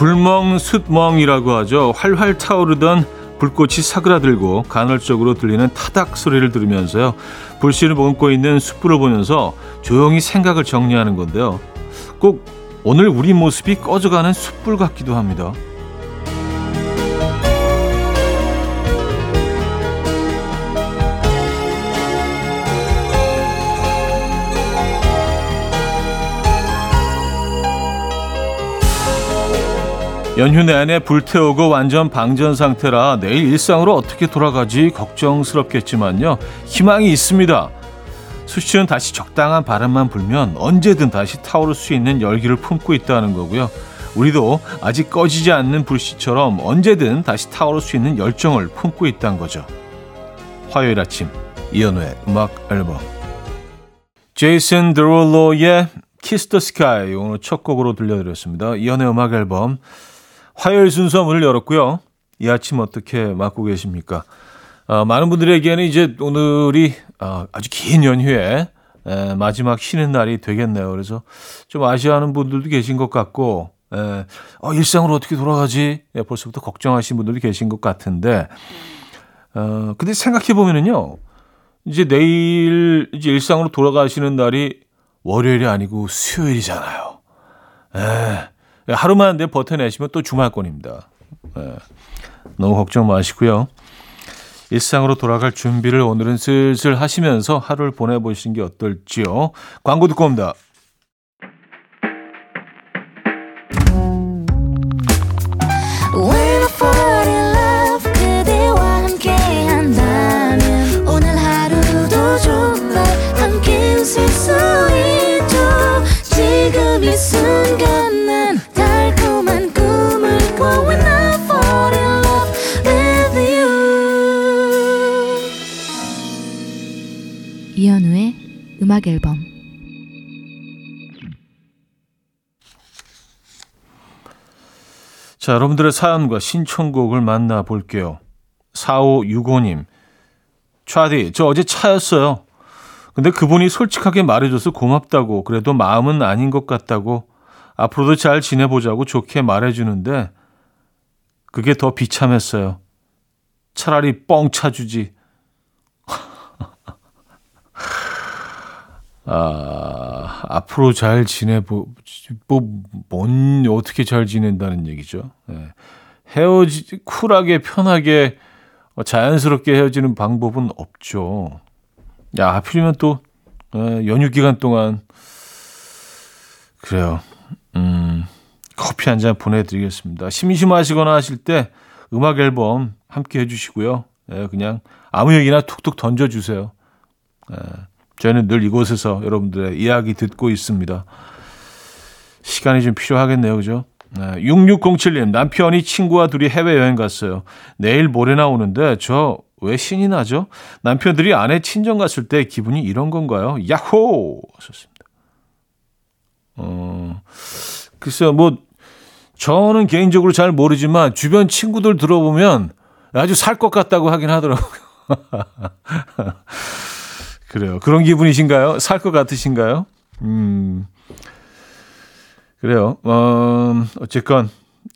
불멍 숫멍이라고 하죠. 활활 타오르던 불꽃이 사그라들고 간헐적으로 들리는 타닥 소리를 들으면서요. 불씨를 머금고 있는 숯불을 보면서 조용히 생각을 정리하는 건데요. 꼭 오늘 우리 모습이 꺼져가는 숯불 같기도 합니다. 연휴 내내 불태우고 완전 방전 상태라 내일 일상으로 어떻게 돌아가지 걱정스럽겠지만요. 희망이 있습니다. 수시는 다시 적당한 바람만 불면 언제든 다시 타오를 수 있는 열기를 품고 있다는 거고요. 우리도 아직 꺼지지 않는 불씨처럼 언제든 다시 타오를 수 있는 열정을 품고 있다는 거죠. 화요일 아침 이연우의 음악 앨범 제이슨 드롤로의 키스 더 스카이 오늘 첫 곡으로 들려드렸습니다. 이연우의 음악 앨범 화요일 순서 문을 열었고요. 이 아침 어떻게 맞고 계십니까? 어, 많은 분들에게는 이제 오늘이 어, 아주 긴 연휴에 에, 마지막 쉬는 날이 되겠네요. 그래서 좀 아쉬워하는 분들도 계신 것 같고, 에, 어, 일상으로 어떻게 돌아가지? 예, 벌써부터 걱정하시는 분들도 계신 것 같은데, 어, 근데 생각해 보면은요, 이제 내일 이제 일상으로 돌아가시는 날이 월요일이 아니고 수요일이잖아요. 에, 예, 하루만 내 버텨내시면 또 주말권입니다. 네. 너무 걱정 마시고요. 일상으로 돌아갈 준비를 오늘은 슬슬 하시면서 하루를 보내보시는 게 어떨지요. 광고 듣고 옵니다. 여러분들의 사연과 신청곡을 만나볼게요. 4565님. 차디, 저 어제 차였어요. 근데 그분이 솔직하게 말해줘서 고맙다고, 그래도 마음은 아닌 것 같다고, 앞으로도 잘 지내보자고 좋게 말해주는데, 그게 더 비참했어요. 차라리 뻥 차주지. 아, 앞으로 잘 지내보, 뭐, 뭔, 어떻게 잘 지낸다는 얘기죠. 네. 헤어지, 쿨하게, 편하게, 어, 자연스럽게 헤어지는 방법은 없죠. 야, 하필이면 또, 에, 연휴 기간 동안, 그래요. 음, 커피 한 잔 보내드리겠습니다. 심심하시거나 하실 때 음악 앨범 함께 해주시고요. 예, 그냥 아무 얘기나 툭툭 던져주세요. 예. 저희는 늘 이곳에서 여러분들의 이야기 듣고 있습니다. 시간이 좀 필요하겠네요. 그죠? 네, 6607님, 남편이 친구와 둘이 해외여행 갔어요. 내일 모레 나 오는데 저 왜 신이 나죠? 남편들이 아내 친정 갔을 때 기분이 이런 건가요? 야호! 하셨습니다. 어, 글쎄요, 뭐, 저는 개인적으로 잘 모르지만 주변 친구들 들어보면 아주 살 것 같다고 하긴 하더라고요. 그래요. 그런 기분이신가요? 살 것 같으신가요? 음. 그래요. 어, 어쨌건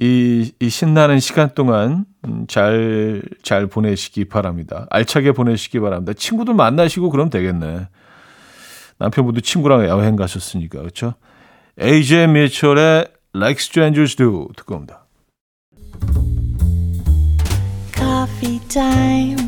이, 이 신나는 시간 동안 잘, 잘 보내시기 바랍니다. 알차게 보내시기 바랍니다. 친구들 만나시고 그럼 되겠네. 남편분도 친구랑 여행 가셨으니까, 그렇죠? AJ 미철의 Like Strangers Do 듣고 옵니다. Coffee time.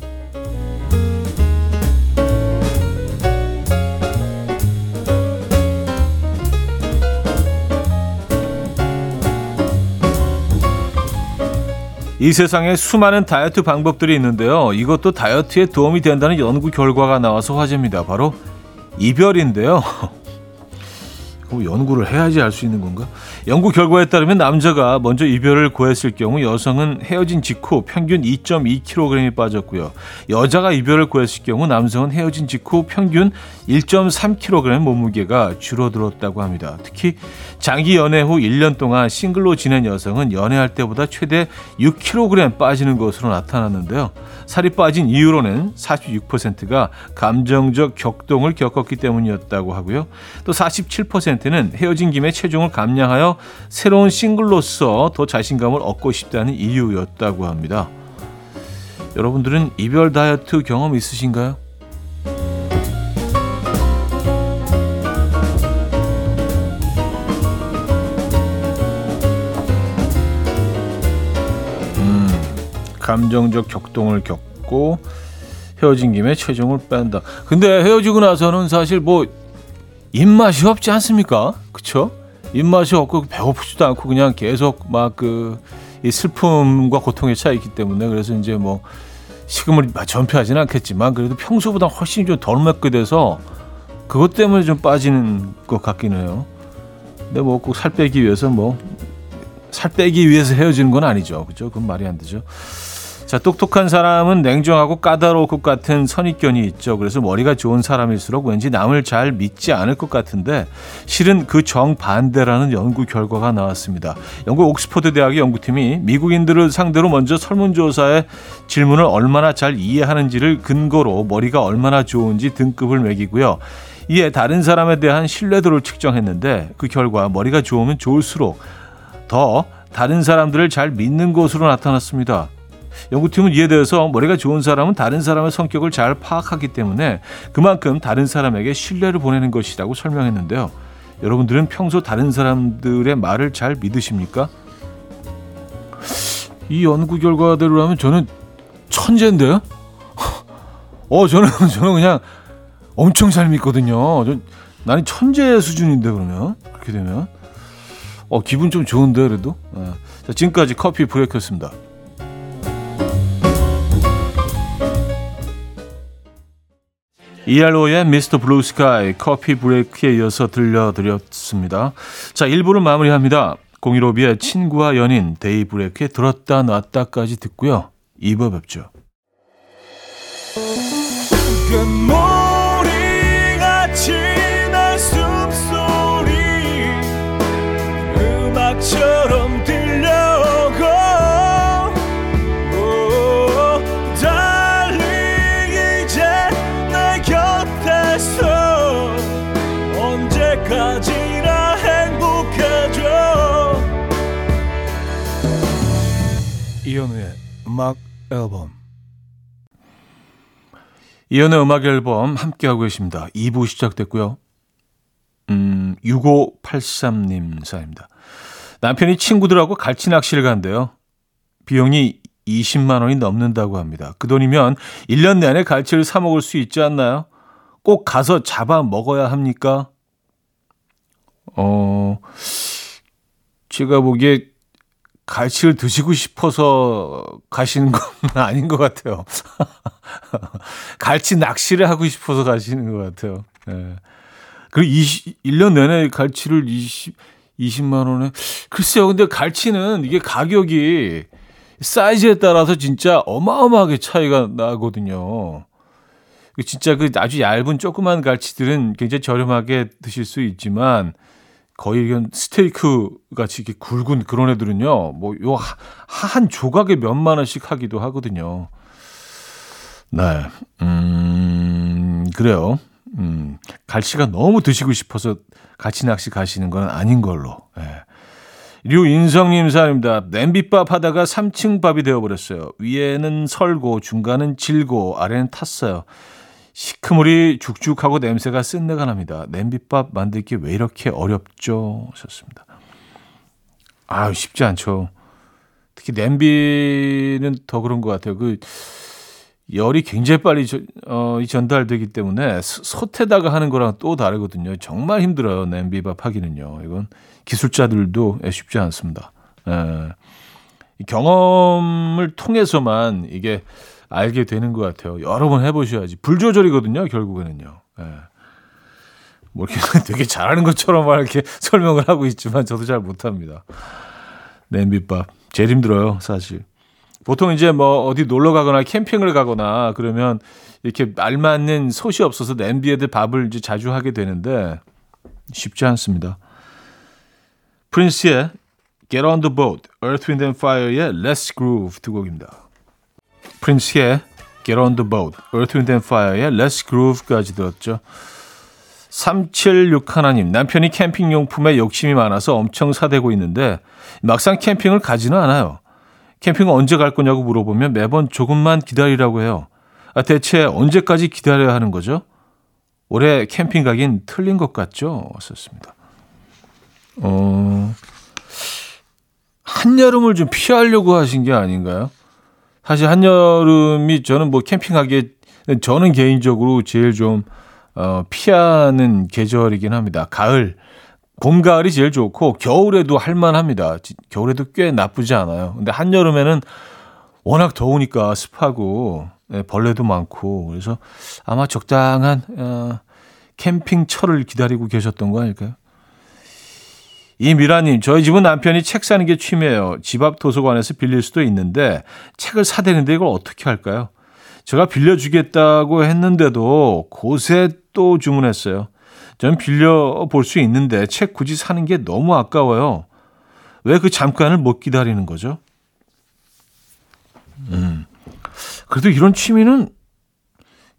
이 세상에 수많은 다이어트 방법들이 있는데요. 이것도 다이어트에 도움이 된다는 연구 결과가 나와서 화제입니다. 바로 이별인데요. 뭐 연구를 해야지 알 수 있는 건가? 연구 결과에 따르면 남자가 먼저 이별을 고했을 경우 여성은 헤어진 직후 평균 2.2kg이 빠졌고요. 여자가 이별을 고했을 경우 남성은 헤어진 직후 평균 1.3kg 몸무게가 줄어들었다고 합니다. 특히 장기 연애 후 1년 동안 싱글로 지낸 여성은 연애할 때보다 최대 6kg 빠지는 것으로 나타났는데요. 살이 빠진 이유로는 46%가 감정적 격동을 겪었기 때문이었다고 하고요. 또 47%는 헤어진 김에 체중을 감량하여 새로운 싱글로서 더 자신감을 얻고 싶다는 이유였다고 합니다. 여러분들은 이별 다이어트 경험 있으신가요? 음, 감정적 격동을 겪고 헤어진 김에 체중을 뺀다. 근데 헤어지고 나서는 사실 뭐 입맛이 없지 않습니까? 그쵸? 입맛이 없고 배고프지도 않고 그냥 계속 막 그 이 슬픔과 고통에 차 있기 때문에 그래서 이제 뭐 식음을 전폐하지는 않겠지만 그래도 평소보다 훨씬 좀덜 먹게 돼서 그것 때문에 좀 빠지는 것 같기는 해요. 근데 뭐 꼭 살 빼기 위해서 뭐 살 빼기 위해서 헤어지는 건 아니죠. 그죠? 그건 말이 안 되죠. 자, 똑똑한 사람은 냉정하고 까다로울 것 같은 선입견이 있죠. 그래서 머리가 좋은 사람일수록 왠지 남을 잘 믿지 않을 것 같은데 실은 그 정반대라는 연구 결과가 나왔습니다. 영국 옥스퍼드 대학의 연구팀이 미국인들을 상대로 먼저 설문조사에 질문을 얼마나 잘 이해하는지를 근거로 머리가 얼마나 좋은지 등급을 매기고요. 이에 다른 사람에 대한 신뢰도를 측정했는데 그 결과 머리가 좋으면 좋을수록 더 다른 사람들을 잘 믿는 것으로 나타났습니다. 연구팀은 이에 대해서 머리가 좋은 사람은 다른 사람의 성격을 잘 파악하기 때문에 그만큼 다른 사람에게 신뢰를 보내는 것이라고 설명했는데요. 여러분들은 평소 다른 사람들의 말을 잘 믿으십니까? 이 연구 결과대로라면 저는 천재인데요. 어, 저는 저는 그냥 엄청 잘 믿거든요. 저, 나는 천재 수준인데 그러면 그렇게 되면 어 기분 좀 좋은데 그래도. 네. 자, 지금까지 커피 브레이크였습니다. ELO의 Mr. Blue Sky 커피 브레이크에 이어서 들려드렸습니다. 자, 1부를 마무리합니다. 공일오비의 친구와 연인 데이브레이크의 들었다 놨다까지 듣고요. 2부 뵙죠. 이현우의 음악 앨범 이현우의 음악 앨범 함께하고 계십니다. 2부 시작됐고요. 음, 6583님 사입니다. 남편이 친구들하고 갈치 낚시를 간대요. 비용이 20만 원이 넘는다고 합니다. 그 돈이면 1년 내내 갈치를 사 먹을 수 있지 않나요? 꼭 가서 잡아 먹어야 합니까? 어, 제가 보기에 갈치를 드시고 싶어서 가시는 건 아닌 것 같아요. 갈치 낚시를 하고 싶어서 가시는 것 같아요. 예. 그리고 20, 1년 내내 갈치를 20, 20만 원에. 글쎄요, 근데 갈치는 이게 가격이 사이즈에 따라서 진짜 어마어마하게 차이가 나거든요. 진짜 그 아주 얇은 조그만 갈치들은 굉장히 저렴하게 드실 수 있지만 거의 이건 스테이크 같이 이렇게 굵은 그런 애들은요, 뭐, 요, 한 조각에 몇만 원씩 하기도 하거든요. 네. 음, 그래요. 음, 갈치가 너무 드시고 싶어서 같이 낚시 가시는 건 아닌 걸로. 예. 류인성님 사입니다 냄비밥 하다가 3층 밥이 되어버렸어요. 위에는 설고, 중간은 질고, 아래는 탔어요. 시크물이 죽죽하고 냄새가 쓴내가 납니다. 냄비밥 만들기 왜 이렇게 어렵죠? 하셨습니다. 아 쉽지 않죠. 특히 냄비는 더 그런 것 같아요. 그 열이 굉장히 빨리 저, 어, 전달되기 때문에 솥에다가 하는 거랑 또 다르거든요. 정말 힘들어요. 냄비밥 하기는요. 이건 기술자들도 쉽지 않습니다. 에, 경험을 통해서만 이게 알게 되는 것 같아요. 여러 번 해보셔야지. 불 조절이거든요, 결국에는요. 예. 뭐 이렇게 되게 잘하는 것처럼 막 이렇게 설명을 하고 있지만 저도 잘 못합니다. 냄비밥 제일 힘들어요 사실. 보통 이제 뭐 어디 놀러 가거나 캠핑을 가거나 그러면 이렇게 알맞는 솥이 없어서 냄비에들 밥을 이제 자주 하게 되는데 쉽지 않습니다. 프린스의 Get on the Boat, Earth, Wind and Fire의 Let's Groove 두 곡입니다. 프린스의 Get on the Boat, Earth, Wind and Fire의 Let's Groove까지 들었죠. 376 하나님, 남편이 캠핑 용품에 욕심이 많아서 엄청 사대고 있는데 막상 캠핑을 가지는 않아요. 캠핑 언제 갈 거냐고 물어보면 매번 조금만 기다리라고 해요. 아, 대체 언제까지 기다려야 하는 거죠? 올해 캠핑 가긴 틀린 것 같죠? 썼습니다. 어, 한여름을 좀 피하려고 하신 게 아닌가요? 사실 한여름이 저는 뭐 캠핑하기에 저는 개인적으로 제일 좀 어, 피하는 계절이긴 합니다. 가을, 봄, 가을이 제일 좋고 겨울에도 할만합니다. 겨울에도 꽤 나쁘지 않아요. 근데 한여름에는 워낙 더우니까 습하고 네, 벌레도 많고 그래서 아마 적당한 어, 캠핑철을 기다리고 계셨던 거 아닐까요? 이미라님, 저희 집은 남편이 책 사는 게 취미예요. 집 앞 도서관에서 빌릴 수도 있는데 책을 사대는데 이걸 어떻게 할까요? 제가 빌려주겠다고 했는데도 곳에 또 주문했어요. 전 빌려 볼 수 있는데 책 굳이 사는 게 너무 아까워요. 왜 그 잠깐을 못 기다리는 거죠? 음. 그래도 이런 취미는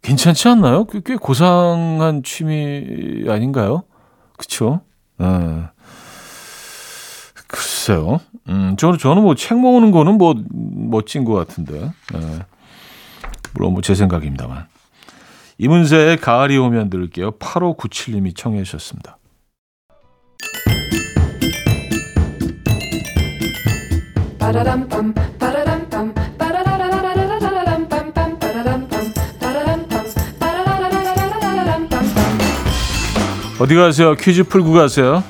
괜찮지 않나요? 꽤 고상한 취미 아닌가요? 그쵸? 네. 글쎄요. 음, 저는, 저는 뭐 책 모으는 거는 뭐 멋진 것 같은데. 네. 물론 뭐 제 생각입니다만. 이문세의 가을이 오면 들을게요. 8597님이 청해 주셨습니다. 어디 가세요? 퀴즈 풀고 가세요.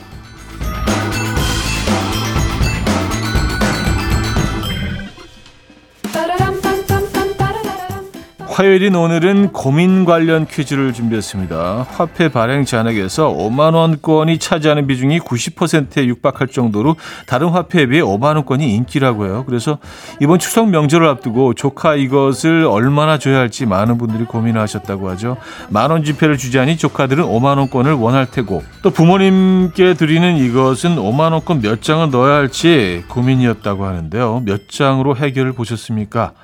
화요일인 오늘은 고민 관련 퀴즈를 준비했습니다. 화폐 발행 잔액에서 5만 원권이 차지하는 비중이 90%에 육박할 정도로 다른 화폐에 비해 5만 원권이 인기라고 해요. 그래서 이번 추석 명절을 앞두고 조카 이것을 얼마나 줘야 할지 많은 분들이 고민하셨다고 하죠. 만원 지폐를 주자니 조카들은 5만 원권을 원할 테고 또 부모님께 드리는 이것은 5만 원권 몇 장을 넣어야 할지 고민이었다고 하는데요. 몇 장으로 해결을 보셨습니까?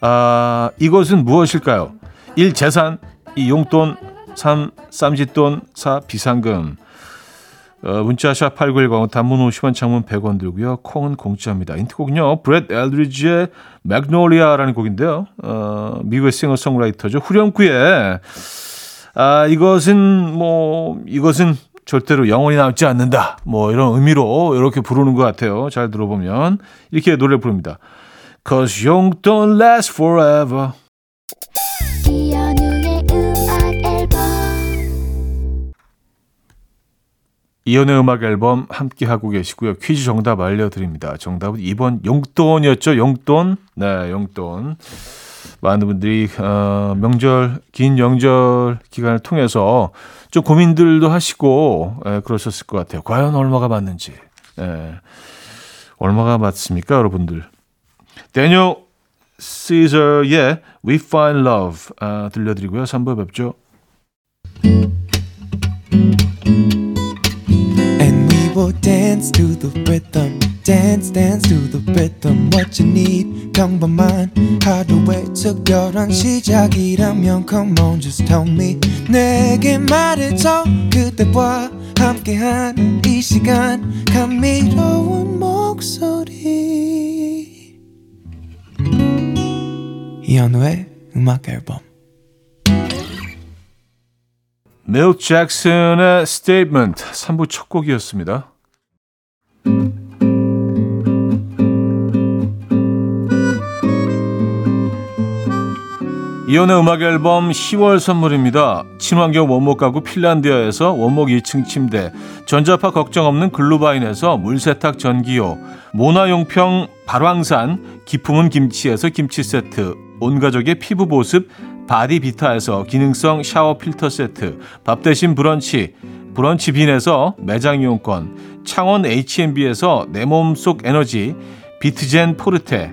아, 이것은 무엇일까요? 1. 재산 2. 용돈 3. 쌈짓돈 4. 비상금 어, 문자샵 8910 단문 50원 창문 100원 들고요. 콩은 공짜입니다. 인트곡은요. 브렛 엘드리지의 맥놀리아라는 곡인데요. 어, 미국의 싱어송라이터죠. 후렴구에 아, 이것은 뭐 이것은 절대로 영원히 남지 않는다. 뭐 이런 의미로 이렇게 부르는 것 같아요. 잘 들어보면 이렇게 노래 부릅니다. Cause young don't last forever. 이연의 음악 앨범 함께 하고 계시고요. 퀴즈 정답 알려드립니다. 정답은 2번 용돈이었죠. 용돈. 네, 용돈. 많은 분들이 어, 명절 긴 명절 기간을 통해서 좀 고민들도 하시고 예, 그러셨을 것 같아요. 과연 얼마가 맞는지. 예. 얼마가 맞습니까, 여러분들? 데니얼 시저의 We Find Love 아, 들려드리고요. 3부 뵙죠. Will dance to the rhythm dance dance to the rhythm what you need 평범한 하루의 특별한 시작이라면 come on just tell me 내게 말해줘 그대와 함께한 이 시간 감미로운 이현우의 음악 앨범 밀 잭슨의 Statement 3부 첫 곡이었습니다. 이현우의 음악 앨범 10월 선물입니다. 친환경 원목 가구 핀란디아에서 원목 2층 침대, 전자파 걱정 없는 글루바인에서 물세탁 전기요, 모나용평 발왕산 기 품은 김치에서 김치 세트, 온 가족의 피부 보습 바디비타에서 기능성 샤워 필터 세트, 밥 대신 브런치, 브런치 빈에서 매장 이용권, 창원 H&B에서 내 몸속 에너지, 비트젠 포르테,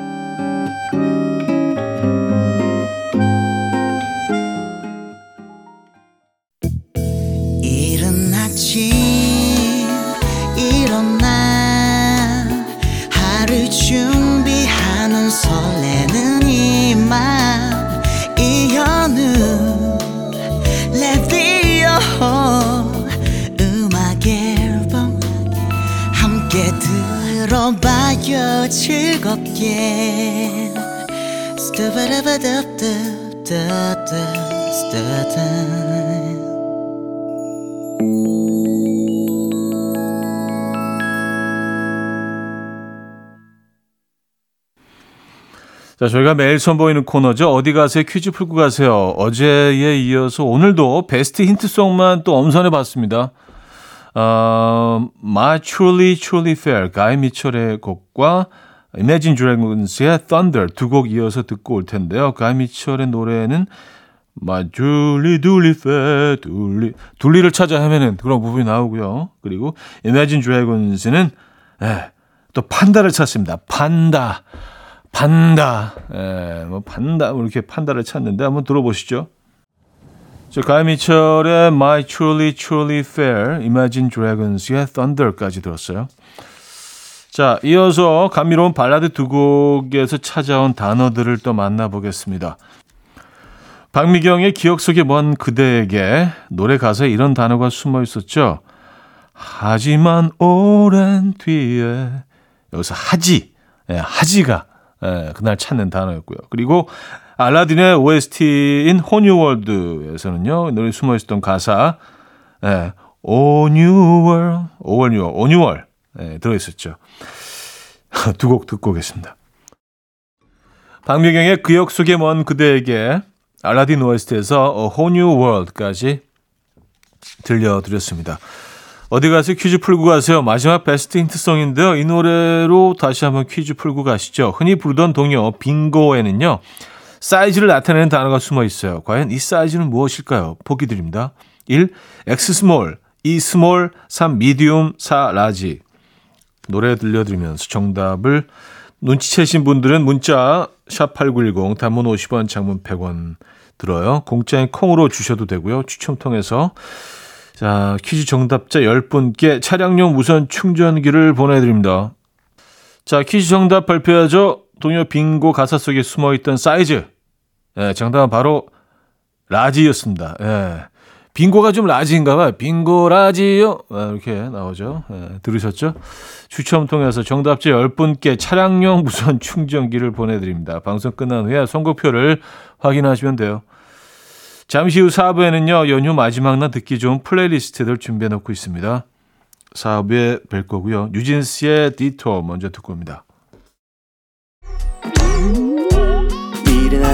즐겁게 자, 저희가 매일 선보이는 코너죠. 어디 가세요? 퀴즈 풀고 가세요. 어제에 이어서 오늘도 베스트 힌트송만 또 엄선해 봤습니다. 어, My Truly Truly Fair, 가이 미철의 곡과 Imagine Dragons의 Thunder 두 곡 이어서 듣고 올 텐데요. 가이 미철의 노래는 My Truly Truly Fair, 둘리, 둘리를 찾아 헤매는 그런 부분이 나오고요. 그리고 Imagine Dragons는 예, 또 판다를 찾습니다. 판다, 판다, 예, 뭐 판다, 뭐 이렇게 판다를 찾는데 한번 들어보시죠. 저 가이 미철의 My Truly Truly Fair, Imagine Dragons의 Thunder까지 들었어요. 자, 이어서 감미로운 발라드 두 곡에서 찾아온 단어들을 또 만나보겠습니다. 박미경의 기억 속에 먼 그대에게 노래 가사에 이런 단어가 숨어 있었죠. 하지만 오랜 뒤에 여기서 하지, 예, 하지가 예, 그날 찾는 단어였고요. 그리고 알라딘의 OST인 호뉴월드에서는요, 노래 숨어 있었던 가사, 예, 오뉴월, 오월뉴월, 오뉴월, 예, 들어있었죠. 두 곡 듣고 오겠습니다. 박미경의 그 역 속에 먼 그대에게 알라딘 OST에서 호뉴 월드까지 들려드렸습니다. 어디 가서 퀴즈 풀고 가세요. 마지막 베스트 힌트송인데요. 이 노래로 다시 한번 퀴즈 풀고 가시죠. 흔히 부르던 동요 빙고에는요. 사이즈를 나타내는 단어가 숨어 있어요. 과연 이 사이즈는 무엇일까요? 보기 드립니다. 1. X small, 2 small, 3 medium, 4 large. 노래 들려드리면서 정답을 눈치채신 분들은 문자 샵8910 단문 50원 장문 100원 들어요. 공짜인 콩으로 주셔도 되고요. 추첨 통해서 자, 퀴즈 정답자 10분께 차량용 무선 충전기를 보내드립니다. 자, 퀴즈 정답 발표하죠. 동요 빙고 가사 속에 숨어 있던 사이즈. 예, 정답은 바로 large였습니다. 예. 빙고가 좀 large인가 봐요. 빙고라지요. 예, 이렇게 나오죠. 예, 들으셨죠? 추첨 통해서 정답자 10분께 차량용 무선 충전기를 보내드립니다. 방송 끝난 후에 선곡표를 확인하시면 돼요. 잠시 후 4부에는요, 연휴 마지막 날 듣기 좋은 playlist들 준비해 놓고 있습니다. 4부에 뵐 거고요. 뉴진스의 디토 먼저 듣고 옵니다.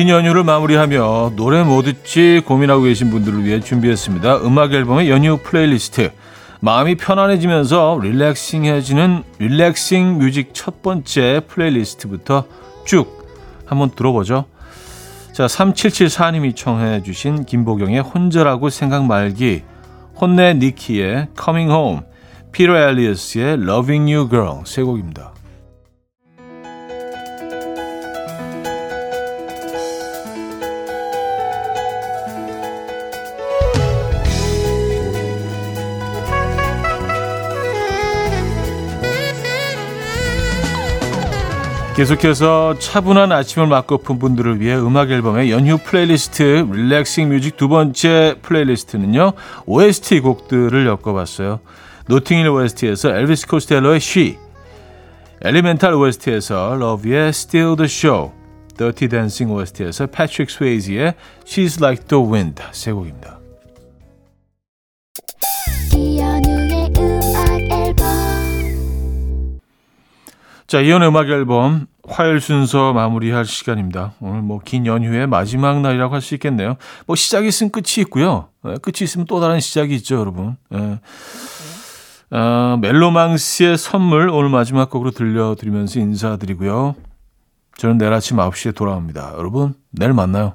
긴 연휴를 마무리하며 노래 뭐 듣지 고민하고 계신 분들을 위해 준비했습니다. 음악 앨범의 연휴 플레이리스트. 마음이 편안해지면서 relaxing해지는 relaxing music 첫 번째 playlist부터 쭉 한번 들어보죠. 자, 3774님이 청해 주신 김보경의 혼자라고 생각 말기, 혼네 니키의 Coming Home, 피터 엘리어스의 Loving You Girl 세 곡입니다. 계속해서 차분한 아침을 맞고픈 분들을 위해 음악 앨범의 연휴 playlist relaxing music 두 번째 playlist는요. OST 곡들을 엮어봤어요. 노팅힐 OST에서 엘비스 코스텔로의 She 엘리멘탈 OST에서 라우브의 Steal the Show 더티 댄싱 OST에서 패트릭 스웨이지의 She's Like the Wind 세 곡입니다. 자, 이연의 음악 앨범 화요일 순서 마무리할 시간입니다. 오늘 뭐 긴 연휴의 마지막 날이라고 할 수 있겠네요. 뭐 시작이 있으면 끝이 있고요. 네, 끝이 있으면 또 다른 시작이 있죠, 여러분. 네. 어, 멜로망스의 선물 오늘 마지막 곡으로 들려드리면서 인사드리고요. 저는 내일 아침 9시에 돌아옵니다. 여러분, 내일 만나요.